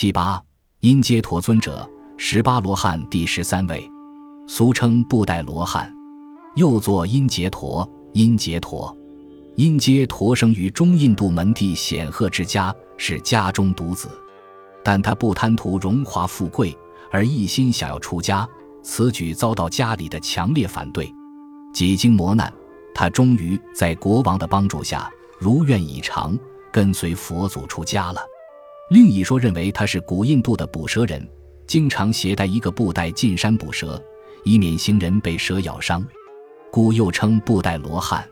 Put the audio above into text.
七八因接陀尊者，十八罗汉第十三位，俗称布袋罗汉，又作因杰陀。因杰陀，因杰陀生于中印度门第显赫之家，是家中独子，但他不贪图荣华富贵，而一心想要出家。此举遭到家里的强烈反对，几经磨难，他终于在国王的帮助下如愿以偿，跟随佛祖出家了。另一说认为他是古印度的捕蛇人，经常携带一个布袋进山捕蛇，以免行人被蛇咬伤，故又称布袋罗汉。